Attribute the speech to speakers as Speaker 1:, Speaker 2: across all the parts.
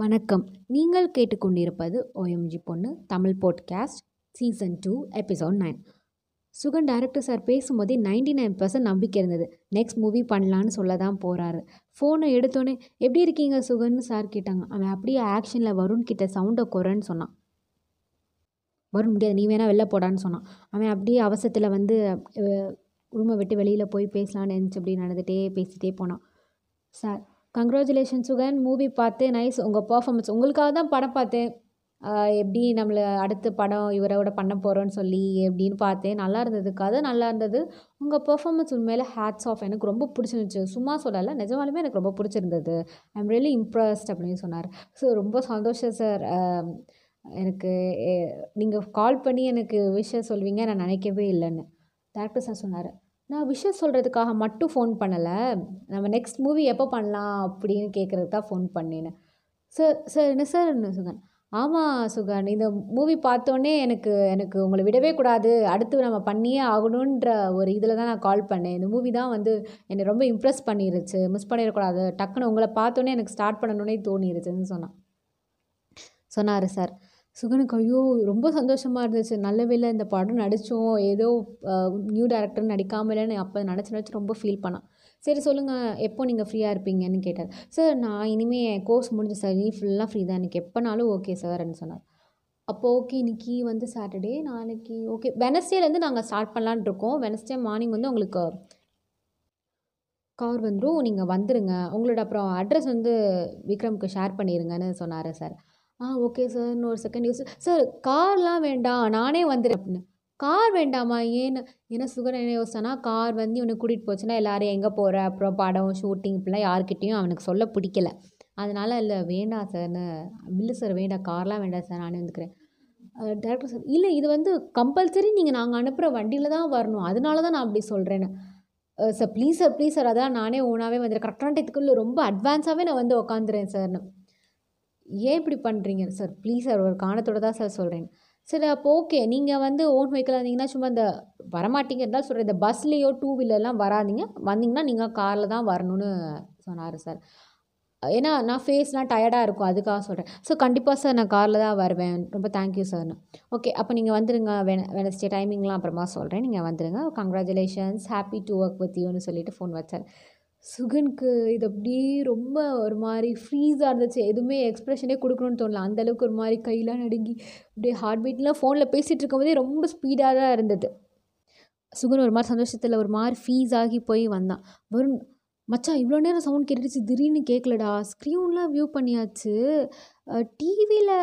Speaker 1: வணக்கம். நீங்கள் கேட்டுக்கொண்டிருப்பது ஓஎம்ஜி பொண்ணு Tamil podcast season two episode nine Sugan director sir பேசும்போதே நைன்டி நைன் பர்சன்ட் நம்பிக்கை இருந்தது. நெக்ஸ்ட் மூவி பண்ணலான்னு சொல்ல தான் போகிறாரு ஃபோனை எடுத்தோன்னே எப்படி இருக்கீங்க சுகன் சார் கேட்டாங்க. அவன் அப்படியே ஆக்ஷனில் வருண் கிட்ட சவுண்டை குறைன்னு சொன்னான். வருண் முடியாது. நீ வேணால் வெளில போடான்னு சொன்னான். அவன் அப்படியே அவசரத்தில் வந்து ரூமை விட்டு வெளியில் போய் பேசலான்னு நினச்சி அப்படி நடந்துகிட்டே பேசிகிட்டே போனான். சார் கங்க்ராச்சுலேஷன் சுகன் மூவி பார்த்தேன் நைஸ் உங்கள் பர்ஃபாமன்ஸ் உங்களுக்காக தான் படம் பார்த்தேன். எப்படி நம்மளை அடுத்த படம் இவரோட பண்ண போகிறோன்னு சொல்லி எப்படின்னு பார்த்தேன். நல்லா இருந்தது. கதை நல்லா இருந்தது. உங்கள் பெர்ஃபார்மன்ஸ் உண்மையில் ஹேட்ஸ் ஆஃப் எனக்கு ரொம்ப பிடிச்சிருந்துச்சு. சும்மா சொல்லலை. நிஜமாலுமே எனக்கு ரொம்ப பிடிச்சிருந்தது. ஐ எம் ரியலி இம்ப்ரெஸ்ட் அப்படின்னு சொன்னார். ஸோ ரொம்ப சந்தோஷம் சார் எனக்கு நீங்கள் கால் பண்ணி எனக்கு விஷயம் சொல்வீங்க நான் நினைக்கவே இல்லைன்னு. டேரக்டர் சார் சொன்னார். நான் விஷயம் சொல்கிறதுக்காக மட்டும் ஃபோன் பண்ணலை. நம்ம நெக்ஸ்ட் மூவி எப்போ பண்ணலாம் அப்படின்னு கேட்குறதுக்கு தான் ஃபோன் பண்ணினேன். சார் சார் என்ன சார் என்ன சுகன்? ஆமாம் சுகன் இந்த மூவி பார்த்தோன்னே எனக்கு எனக்கு உங்களை விடவே கூடாது. அடுத்து நம்ம பண்ணியே ஆகணுன்ற ஒரு இதில் தான் நான் கால் பண்ணேன். இந்த மூவி தான் வந்து என்னை ரொம்ப இம்ப்ரெஸ் பண்ணிருச்சு. மிஸ் பண்ணிடக்கூடாது. டக்குன்னு உங்களை பார்த்தோன்னே எனக்கு ஸ்டார்ட் பண்ணணுன்னே தோணிருச்சுன்னு சொன்னான். சொன்னார் சார் சுகனுக்கு ஐயோ ரொம்ப சந்தோஷமாக இருந்துச்சு. நல்ல வேளை இந்த படம் நடித்தோம் ஏதோ நியூ டேரக்டர் நடிக்காமலேன்னு அப்போ நினச்சி நினச்சி ரொம்ப ஃபீல் பண்ணான். சரி சொல்லுங்கள் எப்போ நீங்கள் ஃப்ரீயாக இருப்பீங்கன்னு கேட்டார். சார் நான் இனிமேல் என் கோர்ஸ் முடிஞ்ச சார் நீ ஃபுல்லாக ஃப்ரீ தான். எனக்கு எப்போனாலும் ஓகே சார்ன்னு சொன்னார். அப்போ ஓகே இன்னைக்கு வந்து சாட்டர்டே நாளைக்கு ஓகே வெனஸ்டேலேருந்து நாங்கள் ஸ்டார்ட் பண்ணலான்னு இருக்கோம். வெனஸ்டே மார்னிங் வந்து உங்களுக்கு கார் வந்துடும் நீங்கள் வந்துடுங்க உங்களோட அப்புறம் அட்ரஸ் வந்து விக்ரம்க்கு ஷேர் பண்ணிடுங்கன்னு சொன்னார் சார் ஆ ஓகே சார் இன்னொரு செகண்ட் யூஸ் சார் கார்லாம் வேண்டாம். நானே வந்துடுறேன் அப்படின்னு. கார் வேண்டாமா? ஏன்னு ஏன்னா சுகர் என்ன யோசனா கார் வந்து இவனை கூட்டிகிட்டு போச்சுன்னா எல்லாரும் எங்கே போகிற அப்புறம் படம் ஷூட்டிங் இப்படிலாம் யார்கிட்டேயும் அவனுக்கு சொல்ல பிடிக்கல. அதனால் இல்லை வேண்டாம் சார்னு இல்லை சார் வேண்டாம். கார்லாம் வேண்டாம் சார் நானே வந்துக்கிறேன். டேரக்டர் சார் இல்லை இது வந்து கம்பல்சரி நீங்கள் நாங்கள் அனுப்புகிற வண்டியில் தான் வரணும். அதனால தான் நான் அப்படி சொல்கிறேன்னு sir please sir please sir அதான் நானே ஓனாகவே வந்துடுறேன் கரெக்டான டயத்துக்குள்ளே ரொம்ப அட்வான்ஸாகவே நான் வந்து உக்காந்துறேன் சார்னு ஏன் இப்படி பண்ணுறீங்க சார் ப்ளீஸ் சார் ஒரு காரணத்தோட தான் சார் சொல்கிறேன் சரி அப்போ ஓகே நீங்கள் வந்து ஓன் வெஹிக்கிள் இருந்தீங்கன்னா சும்மா இந்த வரமாட்டீங்க இருந்தாலும் சொல்கிறேன் இந்த பஸ்லேயோ டூ வீலர்லாம் வராதிங்க. வந்தீங்கன்னா நீங்கள் காரில் தான் வரணும்னு சொன்னார் சார். ஏன்னா நான் ஃபேஸ்லாம் டயர்டாக இருக்கும். அதுக்காக சொல்கிறேன் ஸோ கண்டிப்பாக சார் நான் காரில் தான் வருவேன். ரொம்ப தேங்க்யூ சார் ஓகே அப்போ நீங்கள் வந்துடுங்க வென வெனஸ்டே டைமிங்லாம் அப்புறமா சொல்கிறேன் நீங்கள் வந்துடுங்க congratulations happy to work with யூன்னு சொல்லிவிட்டு ஃபோன் வச்சார். சுகனுக்கு இது அப்படியே ரொம்ப ஒரு மாதிரி ஃப்ரீஸாக இருந்துச்சு. எதுவுமே எக்ஸ்ப்ரெஷனே கொடுக்கணும்னு தோணல. அந்தளவுக்கு ஒரு மாதிரி கையெல்லாம் நடுங்கி அப்படியே ஹார்ட் பீட்லாம் ஃபோனில் பேசிகிட்டு இருக்கும்போதே ரொம்ப ஸ்பீடாக தான் இருந்தது. சுகன் ஒரு மாதிரி சந்தோஷத்தில் ஒரு மாதிரி ஃபீஸ் ஆகி போய் வந்தான். வருண் மச்சான் இவ்வளோ நேரம் சவுண்ட் கேட்டுச்சு திடீர்னு கேட்கலடா ஸ்க்ரீன்லாம் வியூ பண்ணியாச்சு. டிவியில்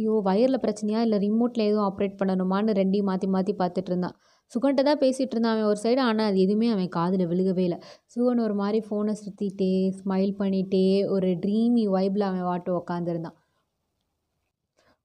Speaker 1: ஐயோ வயரில் பிரச்சனையா? இல்லை ரிமோட்டில் எதுவும் ஆப்ரேட் பண்ணணுமான்னு ரெண்டையும் மாற்றி மாற்றி பார்த்துட்டு இருந்தான். சுகன்ட்ட தான் பேசிகிட்டு இருந்தான் அவன் ஒரு சைடு ஆனால் அது எதுவுமே அவன் காதில் விழுகவே இல்லை. சுகன் ஒரு மாதிரி ஃபோனை சுற்றிட்டே ஸ்மைல் பண்ணிகிட்டே ஒரு ட்ரீமி வைப்பில் அவன் வாட்டு உக்காந்துருந்தான்.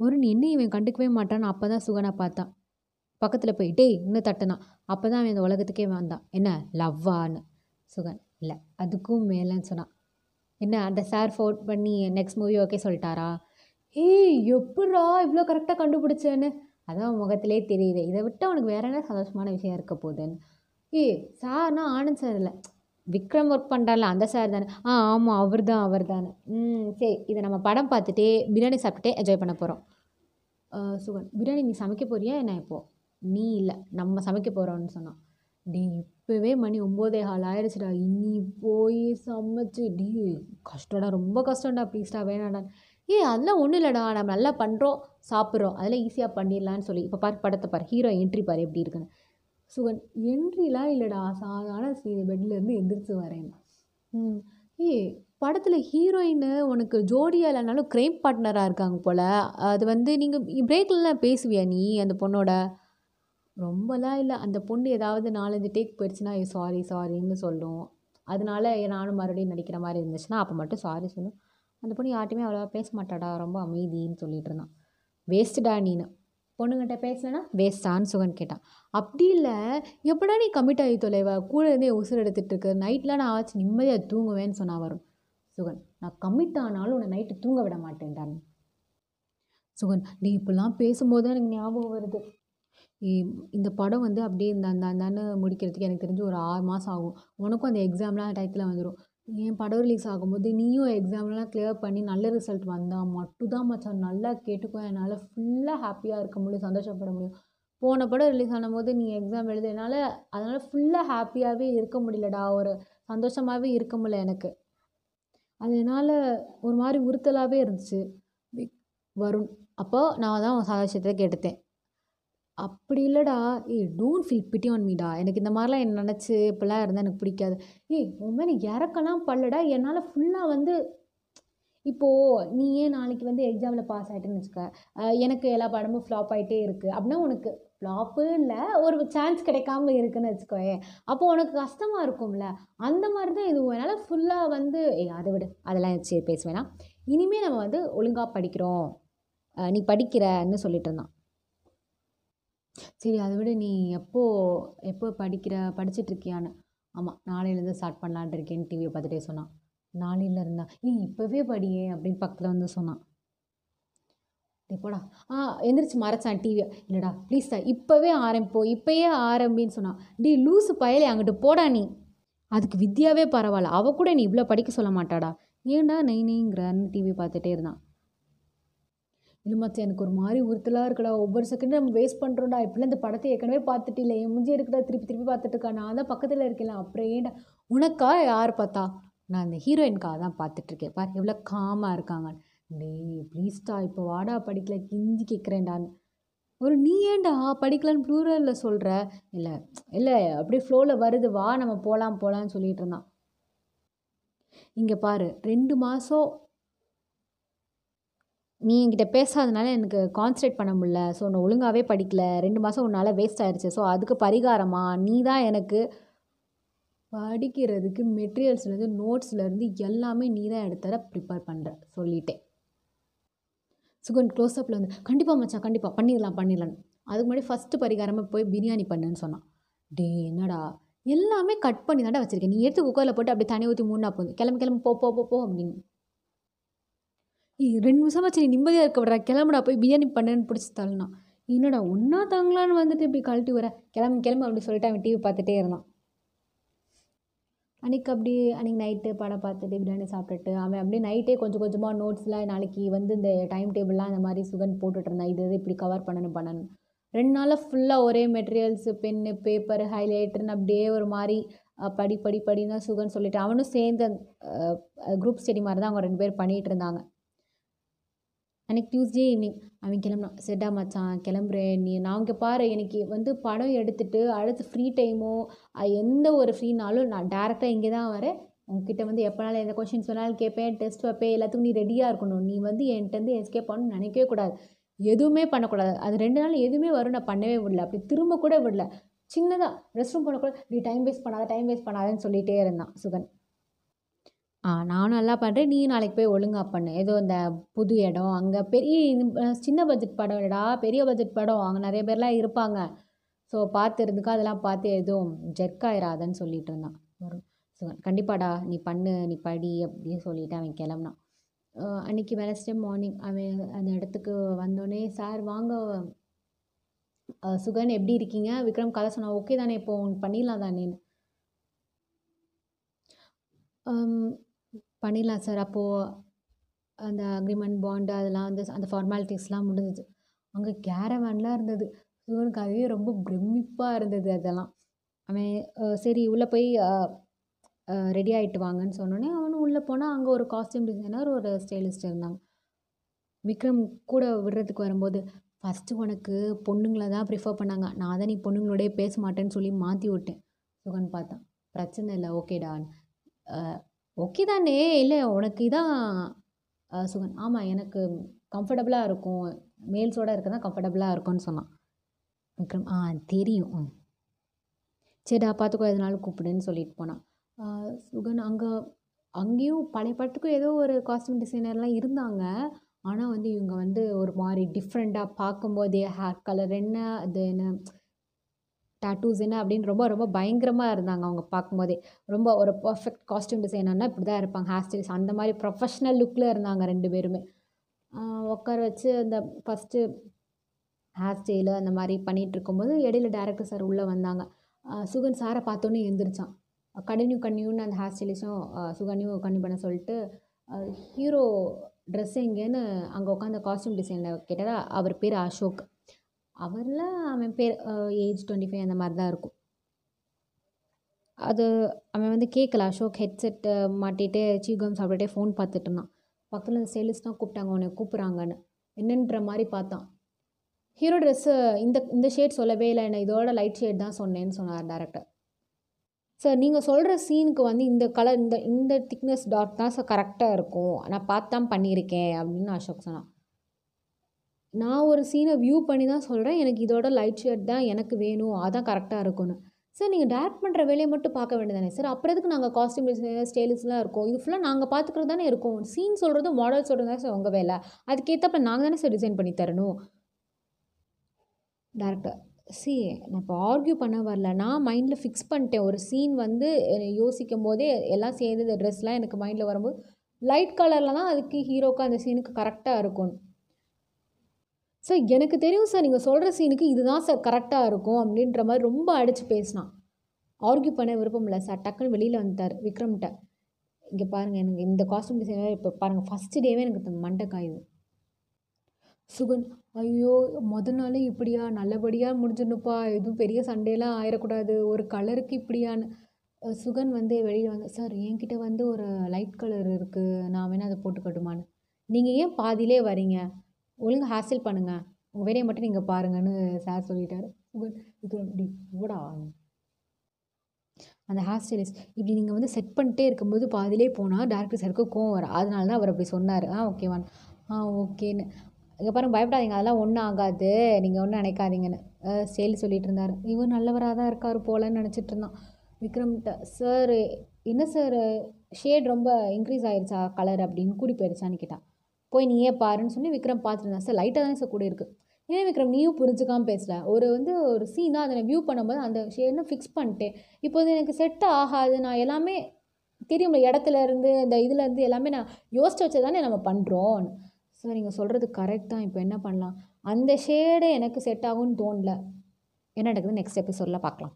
Speaker 1: ஒரு என்ன இவன் கண்டுக்கவே மாட்டான்னு? அப்போ தான் சுகனை பார்த்தான். பக்கத்தில் போய் டேய் இன்னும் தட்டுனான். அப்போ தான் அவன் இந்த உலகத்துக்கே வந்தான். என்ன லவ்வான்னு? சுகன் இல்லை அதுக்கும் மேலேன்னு சொன்னான். என்ன அந்த சார் ஃபோன் பண்ணி நெக்ஸ்ட் மூவி ஓகே சொல்லிட்டாரா? ஏய் எப்படா இவ்வளோ கரெக்டாக கண்டுபிடிச்சேன்னு? அதான் முகத்திலே தெரியுது. இதை விட்டு அவனுக்கு வேற என்ன சந்தோஷமான விஷயம் இருக்க போகுதுன்னு? ஏய் சார்னா ஆனந்த் சார் இல்லை. விக்ரம் ஒர்க் பண்ணுறால அந்த சார் தானே. ஆ ஆமாம் அவர் தான் அவர் தானே ம் சரி இதை நம்ம படம் பார்த்துட்டே பிரியாணி சாப்பிட்டுட்டே என்ஜாய் பண்ண போகிறோம் சுகன் பிரியாணி நீ சமைக்க போறியா என்ன இப்போது நீ இல்லை நம்ம சமைக்க போகிறோம்னு சொன்னான். டே இப்போவே மணி ஒம்போதே ஹால் ஆயிடுச்சுடா இனி போய் சமைச்சு டி கஷ்டம்டா ரொம்ப கஷ்டம்டா. ப்ளீஸ்டா வேணாடா ஏ அதெல்லாம் ஒன்றும் இல்லைடா நம்ம நல்லா பண்ணுறோம் சாப்பிட்றோம். அதெல்லாம் ஈஸியாக பண்ணிடலான்னு சொல்லி இப்போ பாரு படத்தை பாரு ஹீரோ என்ட்ரி பாரு எப்படி இருக்குன்னு. சுகன் என்ட்ரிலாம் இல்லைடா சாதாரண பெட்லேருந்து எந்திரிச்சு வரேன். ம். ஏ படத்தில் ஹீரோயின் உனக்கு ஜோடியாக இல்லைனாலும் க்ரைம் பார்ட்னராக இருக்காங்க போல். அது வந்து நீங்கள் பிரேக்லலாம் பேசுவியா நீ அந்த பொண்ணோட? ரொம்பலாம் இல்லை. அந்த பொண்ணு ஏதாவது நாலஞ்சு டேக் போயிடுச்சுன்னா சாரி சாரின்னு சொல்லும். அதனால நானும் மறுபடியும் நடிக்கிற மாதிரி இருந்துச்சுன்னா அப்போ மட்டும் சாரி சொல்லும் அந்த பொண்ணு யார்ட்டையுமே அவ்வளோவா பேச மாட்டாடா ரொம்ப அமைதின்னு சொல்லிட்டு இருந்தான் வேஸ்ட்டுடா நீனு. பொண்ணுங்கிட்ட பேசலைன்னா வேஸ்ட்டான்னு சுகன் கேட்டான். அப்படி இல்லை எப்படா நீ கமிட் ஆகி தொலைவா கூட இருந்தே உசுறு எடுத்துகிட்டு இருக்கு. நைட்லாம் நான் ஆச்சு நிம்மதியாக தூங்குவேன்னு சொன்னா வரும். சுகன் நான் கமிட் ஆனாலும் உன்னை நைட்டு தூங்க விட மாட்டேன்டான் சுகன் நீ இப்படிலாம் பேசும்போது எனக்கு ஞாபகம் வருது. இந்த படம் வந்து அப்படியே இந்த அந்த அந்தான்னு முடிக்கிறதுக்கு எனக்கு தெரிஞ்சு ஒரு ஆறு மாதம் ஆகும். உனக்கும் அந்த எக்ஸாம்லாம் டயத்தில் வந்துடும் என் படம் ரிலீஸ் ஆகும்போது நீயும் எக்ஸாம்லாம் கிளியர் பண்ணி நல்ல ரிசல்ட் வந்தால் மட்டும்தான் மச்சான். நல்லா கேட்டுக்கோ. என்னால் ஃபுல்லாக ஹாப்பியாக இருக்க முடியும் சந்தோஷப்பட முடியும். போன படம் ரிலீஸ் ஆனும்போது நீ எக்ஸாம் எழுது என்னால் அதனால் ஃபுல்லாக ஹாப்பியாகவே இருக்க முடியலடா. ஒரு சந்தோஷமாகவே இருக்க முடியல எனக்கு. அது என்னால் ஒரு மாதிரி உறுத்தலாகவே இருந்துச்சு. வருண் அப்போது நான் தான் உன் சந்தோஷத்தை கேட்டுத்தேன் அப்படி இல்லைடா. ஏய் டோன்ட் ஃபீல் பிட்டி ஆன் மீடா எனக்கு இந்த மாதிரிலாம் என்ன நினச்சி இப்படிலாம் இருந்தால் எனக்கு பிடிக்காது. ஏய் உன் மேலே இறக்கலாம் பல்லடா என்னால் ஃபுல்லாக வந்து இப்போது நீ ஏன் நாளைக்கு வந்து எக்ஸாமில் பாஸ் ஆகிட்டேன்னு வச்சுக்க எனக்கு எல்லா பாடமும் ஃப்ளாப் ஆகிட்டே இருக்குது அப்படின்னா உனக்கு ஃப்ளாப்பு இல்லை ஒரு சான்ஸ் கிடைக்காம இருக்குன்னு வச்சுக்கோயேன். அப்போ உனக்கு கஷ்டமாக இருக்கும்ல. அந்த மாதிரி தான் இது என்னால் ஃபுல்லாக வந்து ஏய் அதை விட. அதெல்லாம் சரி பேசுவேனா இனிமேல் நம்ம வந்து ஒழுங்காக படிக்கிறோம். நீ படிக்கிறன்னு சொல்லிட்டு இருந்தான். சரி அதை விட நீ எப்போது எப்போ படிக்கிற படிச்சிட்டு இருக்கியான்னு ஆமாம் நாளையிலேருந்து ஸ்டார்ட் பண்ணலான்ட்டு இருக்கேன்னு டிவியை பார்த்துட்டே சொன்னான். நாளையில் இருந்தா நீ இப்போவே படியே அப்படின்னு பக்கத்தில் வந்து சொன்னான். டே போடா. ஆ எந்திரிச்சு மறைச்சான் டிவியை இல்லைடா ப்ளீஸ் தான் இப்போவே ஆரம்பிப்போ இப்போயே ஆரம்பின்னு சொன்னான். டி லூசு பயலே அங்கிட்டு போடா நீ. அதுக்கு வித்யாவே பரவாயில்ல அவள் கூட நீ இவ்வளோ படிக்க சொல்ல மாட்டாடா. ஏன்டா நெய் நெய்ங்கிறான்னு டிவி பார்த்துட்டே இருந்தான். இல்லைமாச்சா எனக்கு ஒரு மாதிரி உறுத்தலாக இருக்கடா. ஒவ்வொரு செகண்டும் நம்ம வேஸ்ட் பண்ணுறோம்டா இப்படிலாம் இந்த படத்தை ஏற்கனவே பார்த்துட்டு இல்லை. என் முஞ்சி இருக்குடா திருப்பி திருப்பி பார்த்துட்டு இருக்கா. நான் தான் பக்கத்தில் இருக்கேன் அப்புறம் ஏன்டா? உனக்கா யார் பார்த்தா? நான் அந்த ஹீரோயின்காக தான் பார்த்துட்ருக்கேன் பார் எவ்வளோ காமாக இருக்காங்க. டேய் ப்ளீஸ்டா இப்போ வாடா படிக்கல. கிஞ்சி கேட்குறேன்டான்னு ஒரு நீ ஏன்டா படிக்கலான்னு ப்ளூரலில் சொல்கிற இல்லை இல்லை அப்படியே ஃப்ளோவில் வருது. வா நம்ம போகலாம் போகலான்னு சொல்லிகிட்டு இருந்தான். இங்கே பாரு ரெண்டு மாதம் நீ என்கிட்ட பேசாதனால எனக்கு கான்சன்ட்ரேட் பண்ண முடில ஸோ நான் ஒழுங்காகவே படிக்கல. ரெண்டு மாதம் உன்னால் வேஸ்ட் ஆயிடுச்சு ஸோ அதுக்கு பரிகாரமா நீ தான் எனக்கு படிக்கிறதுக்கு மெட்டீரியல்ஸ்லேருந்து நோட்ஸ்லேருந்து எல்லாமே நீ தான் எடுத்தர ப்ரிப்பேர் பண்ணுற சொல்லிட்டேன் சுகன் க்ளோஸ்அப்பில் வந்து கண்டிப்பாக மச்சான் கண்டிப்பாக பண்ணிடலாம் பண்ணிடலாம். அதுக்கு முன்னாடி ஃபஸ்ட்டு பரிகாரமாக போய் பிரியாணி பண்ணுன்னு சொன்னான். டே என்னடா? எல்லாமே கட் பண்ணி தாண்டா வச்சுருக்கேன். நீ எடுத்து குக்கரில் போட்டு அப்படியே தண்ணி ஊற்றி மூணா போகுது கிளம்பி கிளம்பி போ போ போ அப்படின்னு. ரெண்டு நிமிஷமாச்சு நீ நிம்மதியாக இருக்க விட்றா. கிளம்புடா போய் பிரியாணி பண்ணுன்னு பிடிச்சி தள்ளனா. என்னடா ஒன்றா தாங்களான்னு வந்துட்டு இப்படி கழட்டி வர கிளம்பு கிளம்பு அப்படி சொல்லிட்டு அவன் டிவி பார்த்துட்டே இருந்தான். அன்றைக்கி அப்படி அன்றைக்கி நைட்டு படம் பார்த்துட்டு பிரியாணி சாப்பிட்டுட்டு அவன் அப்படியே நைட்டே கொஞ்சம் கொஞ்சமாக நோட்ஸ்லாம் நாளைக்கு வந்து இந்த டைம் டேபிள்லாம் அந்த மாதிரி சுகன் போட்டுட்ருந்தான் இது இது இப்படி கவர் பண்ணணும் பண்ணணும். ரெண்டு நாளில் ஃபுல்லாக ஒரே மெட்டீரியல்ஸு பென்னு பேப்பர் ஹைலைட்டர்னு அப்படியே ஒரு மாதிரி படி படி படின்னு தான் சுகன் சொல்லிவிட்டு அவனும் சேர்ந்து குரூப் ஸ்டடி மாதிரி தான் அவங்க ரெண்டு பேர் பண்ணிகிட்டு இருந்தாங்க. அன்றைக்கி டியூஸ்டே ஈவினிங் அவன் கிளம்புனான். செட்டா மச்சான் கிளம்புறேன் நீ நான் இங்கே பாரு. எனக்கு வந்து படம் எடுத்துட்டு அடுத்து ஃப்ரீ டைமோ எந்த ஒரு ஃப்ரீனாலும் நான் டேரெக்டாக இங்கே தான் வரேன். உங்ககிட்ட வந்து எப்போனாலும் எந்த கொஷின்ஸ் வேணாலும் கேட்பேன் டெஸ்ட் வைப்பேன். எல்லாத்துக்கும் நீ ரெடியாக இருக்கணும். நீ வந்து என்கிட்டருந்து எஸ்கேப் பண்ணணும்னு நினைக்கவே கூடாது. எதுவுமே பண்ணக்கூடாது. அது ரெண்டு நாள் எதுவுமே வரும். நான் பண்ணவே விடல. அப்படி திரும்ப கூட விடல. சின்னதாக ரெஸ்ட் ரூம் போனக்கூட நீ டைம் வேஸ்ட் பண்ணாத டைம் வேஸ்ட் பண்ணாதன்னு சொல்லிகிட்டே இருந்தான் சுகன். நானும் நல்லா பண்ணுறேன் நீ நாளைக்கு போய் ஒழுங்கா பண்ணு. ஏதோ இந்த புது இடம் அங்கே பெரிய சின்ன பட்ஜெட் படம் பெரிய பட்ஜெட் படம். அங்கே நிறைய பேர்லாம் இருப்பாங்க. ஸோ பார்த்து இருந்துக்கோ அதெல்லாம் பார்த்து எதுவும் ஜெர்க் ஆயிடாதன்னு சொல்லிட்டு இருந்தான். வரும். சுகன் கண்டிப்பாடா நீ பண்ணு நீ படி அப்படின்னு சொல்லிட்டு அவன் கிளம்புனான். அஹ் அன்னைக்கு வெனஸ்டே மார்னிங் அவன் அந்த இடத்துக்கு வந்தோடனே சார் வாங்க. சுகன் எப்படி இருக்கீங்க? விக்ரம் கதை சொன்னால் ஓகே தானே இப்போ பண்ணிடலாம் தானேன்னு. பண்ணிடலாம் சார். அப்போது அந்த அக்ரிமெண்ட் பாண்டு அதெல்லாம் வந்து அந்த ஃபார்மாலிட்டிஸ்லாம் முடிஞ்சிச்சு. அங்கே கேரவேன்லாம் இருந்தது. சிவனுக்கு அதுவே ரொம்ப பிரமிப்பாக இருந்தது அதெல்லாம். அவன் சரி உள்ளே போய் ரெடி ஆகிட்டு வாங்கன்னு சொன்னோடனே அவனும் உள்ளே போனால் அங்கே ஒரு காஸ்டியூம் டிசைனர் ஒரு ஸ்டைலிஸ்ட் இருந்தாங்க. விக்ரம் கூட விடுறதுக்கு வரும்போது ஃபஸ்ட்டு உனக்கு பொண்ணுங்களை தான் ப்ரிஃபர் பண்ணாங்க. நான் தான் நீ பொண்ணுங்களோடய பேச மாட்டேன்னு சொல்லி மாற்றி விட்டேன். சுகன் பார்த்தான். பிரச்சனை இல்லை ஓகேடான்னு ஓகே தானே இல்லை உனக்கு இதான் சுகன் ஆமாம் எனக்கு கம்ஃபர்டபுளாக இருக்கும். மேல்ஸோட இருக்க தான் கம்ஃபர்டபுளாக இருக்கும்னு சொன்னான். விக்ரம் ஆ தெரியும். ம். சரிடா பார்த்துக்கோ எதனாலும் கூப்பிடுன்னு சொல்லிட்டு போனான். சுகன் அங்கே அங்கேயும் பழைய படத்துக்கும் ஏதோ ஒரு காஸ்டியூம் டிசைனர்லாம் இருந்தாங்க. ஆனால் வந்து இவங்க வந்து ஒரு மாதிரி டிஃப்ரெண்ட்டாக பார்க்கும்போதே ஹேர் கலர் என்ன அது என்ன டாட்டூஸ் என்ன அப்படின்னு ரொம்ப ரொம்ப பயங்கரமாக இருந்தாங்க அவங்க பார்க்கும்போதே. ரொம்ப ஒரு பர்ஃபெக்ட் காஸ்டியூம் டிசைனர்னால் இப்படி தான் இருப்பாங்க. ஹேர் ஸ்டைல்ஸ் அந்த மாதிரி ப்ரொஃபஷ்னல் லுக்கில் இருந்தாங்க ரெண்டு பேருமே. உட்கார வச்சு அந்த ஃபஸ்ட்டு ஹேர் ஸ்டைலு அந்த மாதிரி பண்ணிகிட்டு இருக்கும்போது இடையில டேரக்டர் சார் உள்ளே வந்தாங்க. சுகன் சாரை பார்த்தோன்னே எழுந்திரிச்சான் கண்டினியூ கண்டினியூன்னு அந்த ஹேர் ஸ்டைலிஷும் சுகன்யூ கண்டினியூ பண்ண சொல்லிட்டு ஹீரோ ட்ரெஸ் எங்கேன்னு அங்கே உட்காந்து காஸ்டியூம் டிசைனில் கேட்டால் அவர் பேர் அசோக். அவரில் அவன் பேர் ஏஜ் டுவெண்ட்டி ஃபைவ் அந்த மாதிரி தான் இருக்கும். அது அவன் வந்து கேட்கல அசோக் ஹெட்செட்டு மாட்டிகிட்டே சீகம் சாப்பிட்டுட்டே ஃபோன் பார்த்துட்டு இருந்தான். பக்கத்தில் இந்த சேல்ஸ் தான் கூப்பிட்டாங்க உன்னை கூப்பிட்றாங்கன்னு. என்னன்ற மாதிரி பார்த்தான். ஹீரோ ட்ரெஸ்ஸு இந்த இந்த ஷேட் சொல்லவே இல்லை என்ன இதோட லைட் ஷேட் தான் சொன்னேன்னு சொன்னார் டேரக்டர் சார் நீங்கள் சொல்கிற சீனுக்கு வந்து இந்த கலர் இந்த இந்த திக்னஸ் டாட் தான் சார் கரெக்டாக இருக்கும். நான் பார்த்து தான் பண்ணியிருக்கேன் அப்படின்னு அசோக் சொன்னான். நான் ஒரு சீனை வியூ பண்ணி தான் சொல்கிறேன் எனக்கு இதோட லைட் ஷேட் தான் எனக்கு வேணும். அதான் கரெக்டாக இருக்கும்னு. சார் நீங்கள் டேரக்ட் பண்ணுற வேலையை மட்டும் பார்க்க வேண்டியதானே சார் அப்புறம் எதுக்கு நாங்கள் காஸ்டியூம் டிசைனர் ஸ்டைலிஸ்லாம் இருக்கோம்? இது ஃபுல்லாக நாங்கள் பார்த்துக்கிறது தானே இருக்கும். சீன் சொல்கிறது மாடல் சொல்கிறது தான் சார் உங்கள் வேலை. அதுக்கேற்றப்ப நாங்கள் தானே சார் டிசைன் பண்ணி தரணும். டேரக்டர் சி நான் இப்போ ஆர்கியூ பண்ண வரல. நான் மைண்டில் ஃபிக்ஸ் பண்ணிட்டேன். ஒரு சீன் வந்து யோசிக்கும் போதே எல்லாம் சேர்ந்தது ட்ரெஸ்லாம் எனக்கு மைண்டில் வரும்போது லைட் கலரில் தான் அதுக்கு ஹீரோக்கு அந்த சீனுக்கு கரெக்டாக இருக்கும். சார் எனக்கு தெரியும் சார் நீங்கள் சொல்கிற சீனுக்கு இதுதான் சார் கரெக்டாக இருக்கும் அப்படின்ற மாதிரி ரொம்ப அடித்து பேசினான். ஆர்கியூ பண்ண விருப்பம் இல்லை சார் டக்குன்னு வெளியில் வந்துட்டார் விக்ரம்கிட்ட. இங்கே பாருங்கள் எனக்கு இந்த காஸ்டியூம் டிசைனர் இப்போ பாருங்கள் ஃபஸ்ட்டு டேவே எனக்கு மண்டை காயுது சுகன் ஐயோ மொதல் நாளே இப்படியா? நல்லபடியாக முடிஞ்சிடணுப்பா எதுவும் பெரிய சண்டையெல்லாம் ஆயிடக்கூடாது ஒரு கலருக்கு இப்படியான்னு. சுகன் வந்து வெளியில் வந்து சார் என்கிட்ட வந்து ஒரு லைட் கலர் இருக்குது நான் வேணால் அதை போட்டுக்கட்டுமான்னு. நீங்கள் ஏன் பாதியிலே வரீங்க? ஒழுங்காக ஹாஸ்டல் பண்ணுங்கள் உங்கள் வேலையை மட்டும் நீங்கள் பாருங்கன்னு சார் சொல்லிட்டார். சுகன் இது இப்படி ஓடா அந்த ஹாஸ்டலிஸ் இப்படி நீங்கள் வந்து செட் பண்ணிட்டே இருக்கும்போது பாதியிலே போனால் டேரக்டர் சாருக்கு கோவம் வரும். அதனால தான் அவர் அப்படி சொன்னார். ஆ ஓகேவான் ஆ ஓகேன்னு இங்கே பாருங்க பயப்படாதீங்க. அதெல்லாம் ஒன்றும் ஆகாது. நீங்கள் ஒன்றும் நினைக்காதீங்கன்னு. சேல் சொல்லிட்டு இருந்தார். இவர் நல்லவராக தான் இருக்கார் போலன்னு நினச்சிட்டு இருந்தான். விக்ரம்கிட்ட சார் என்ன சார் ஷேட் ரொம்ப இன்க்ரீஸ் ஆயிடுச்சா கலர் அப்படின்னு கூடி போயிடுச்சான்னு கேட்டான். போய் நீயே பாருன்னு சொல்லி விக்ரம் பார்த்துருந்தான். சார் லைட்டாக தானே சார் கூட இருக்குது ஏன் விக்ரம் நீயும் புரிஞ்சுக்காமல் பேசல? ஒரு வந்து ஒரு சீனாக அதை வியூ பண்ணும்போது அந்த ஷேட்னு ஃபிக்ஸ் பண்ணிட்டேன். இப்போ இது எனக்கு செட் ஆகாது. நான் எல்லாமே தெரியும்ல இடத்துல இருந்து இந்த இதுலேருந்து எல்லாமே நான் யோசிச்சு வச்சு தானே நம்ம பண்ணுறோம் சார் நீங்கள் சொல்கிறது கரெக்ட் தான். இப்போ என்ன பண்ணலாம்? அந்த ஷேடு எனக்கு செட் ஆகும்னு தோணல. என்ன நடக்குது? நெக்ஸ்ட் எபிசோடில் பார்க்கலாம்.